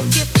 If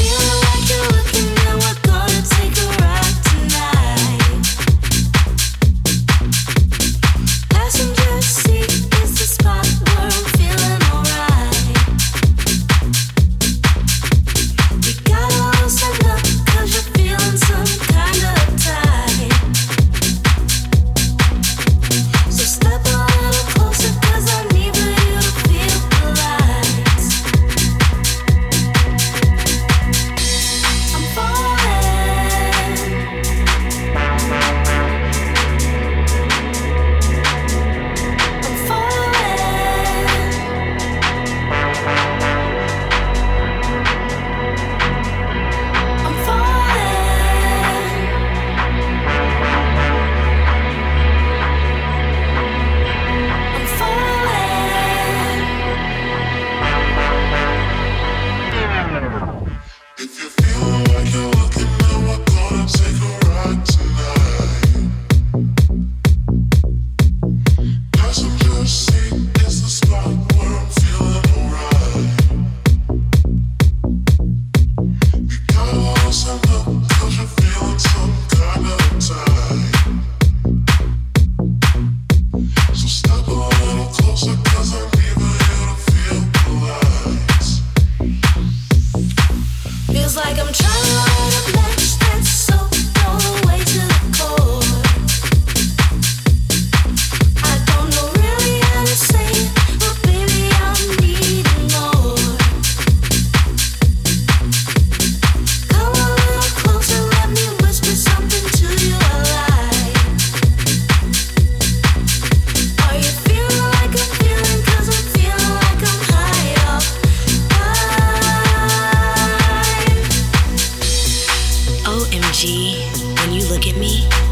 me.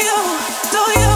you, do you?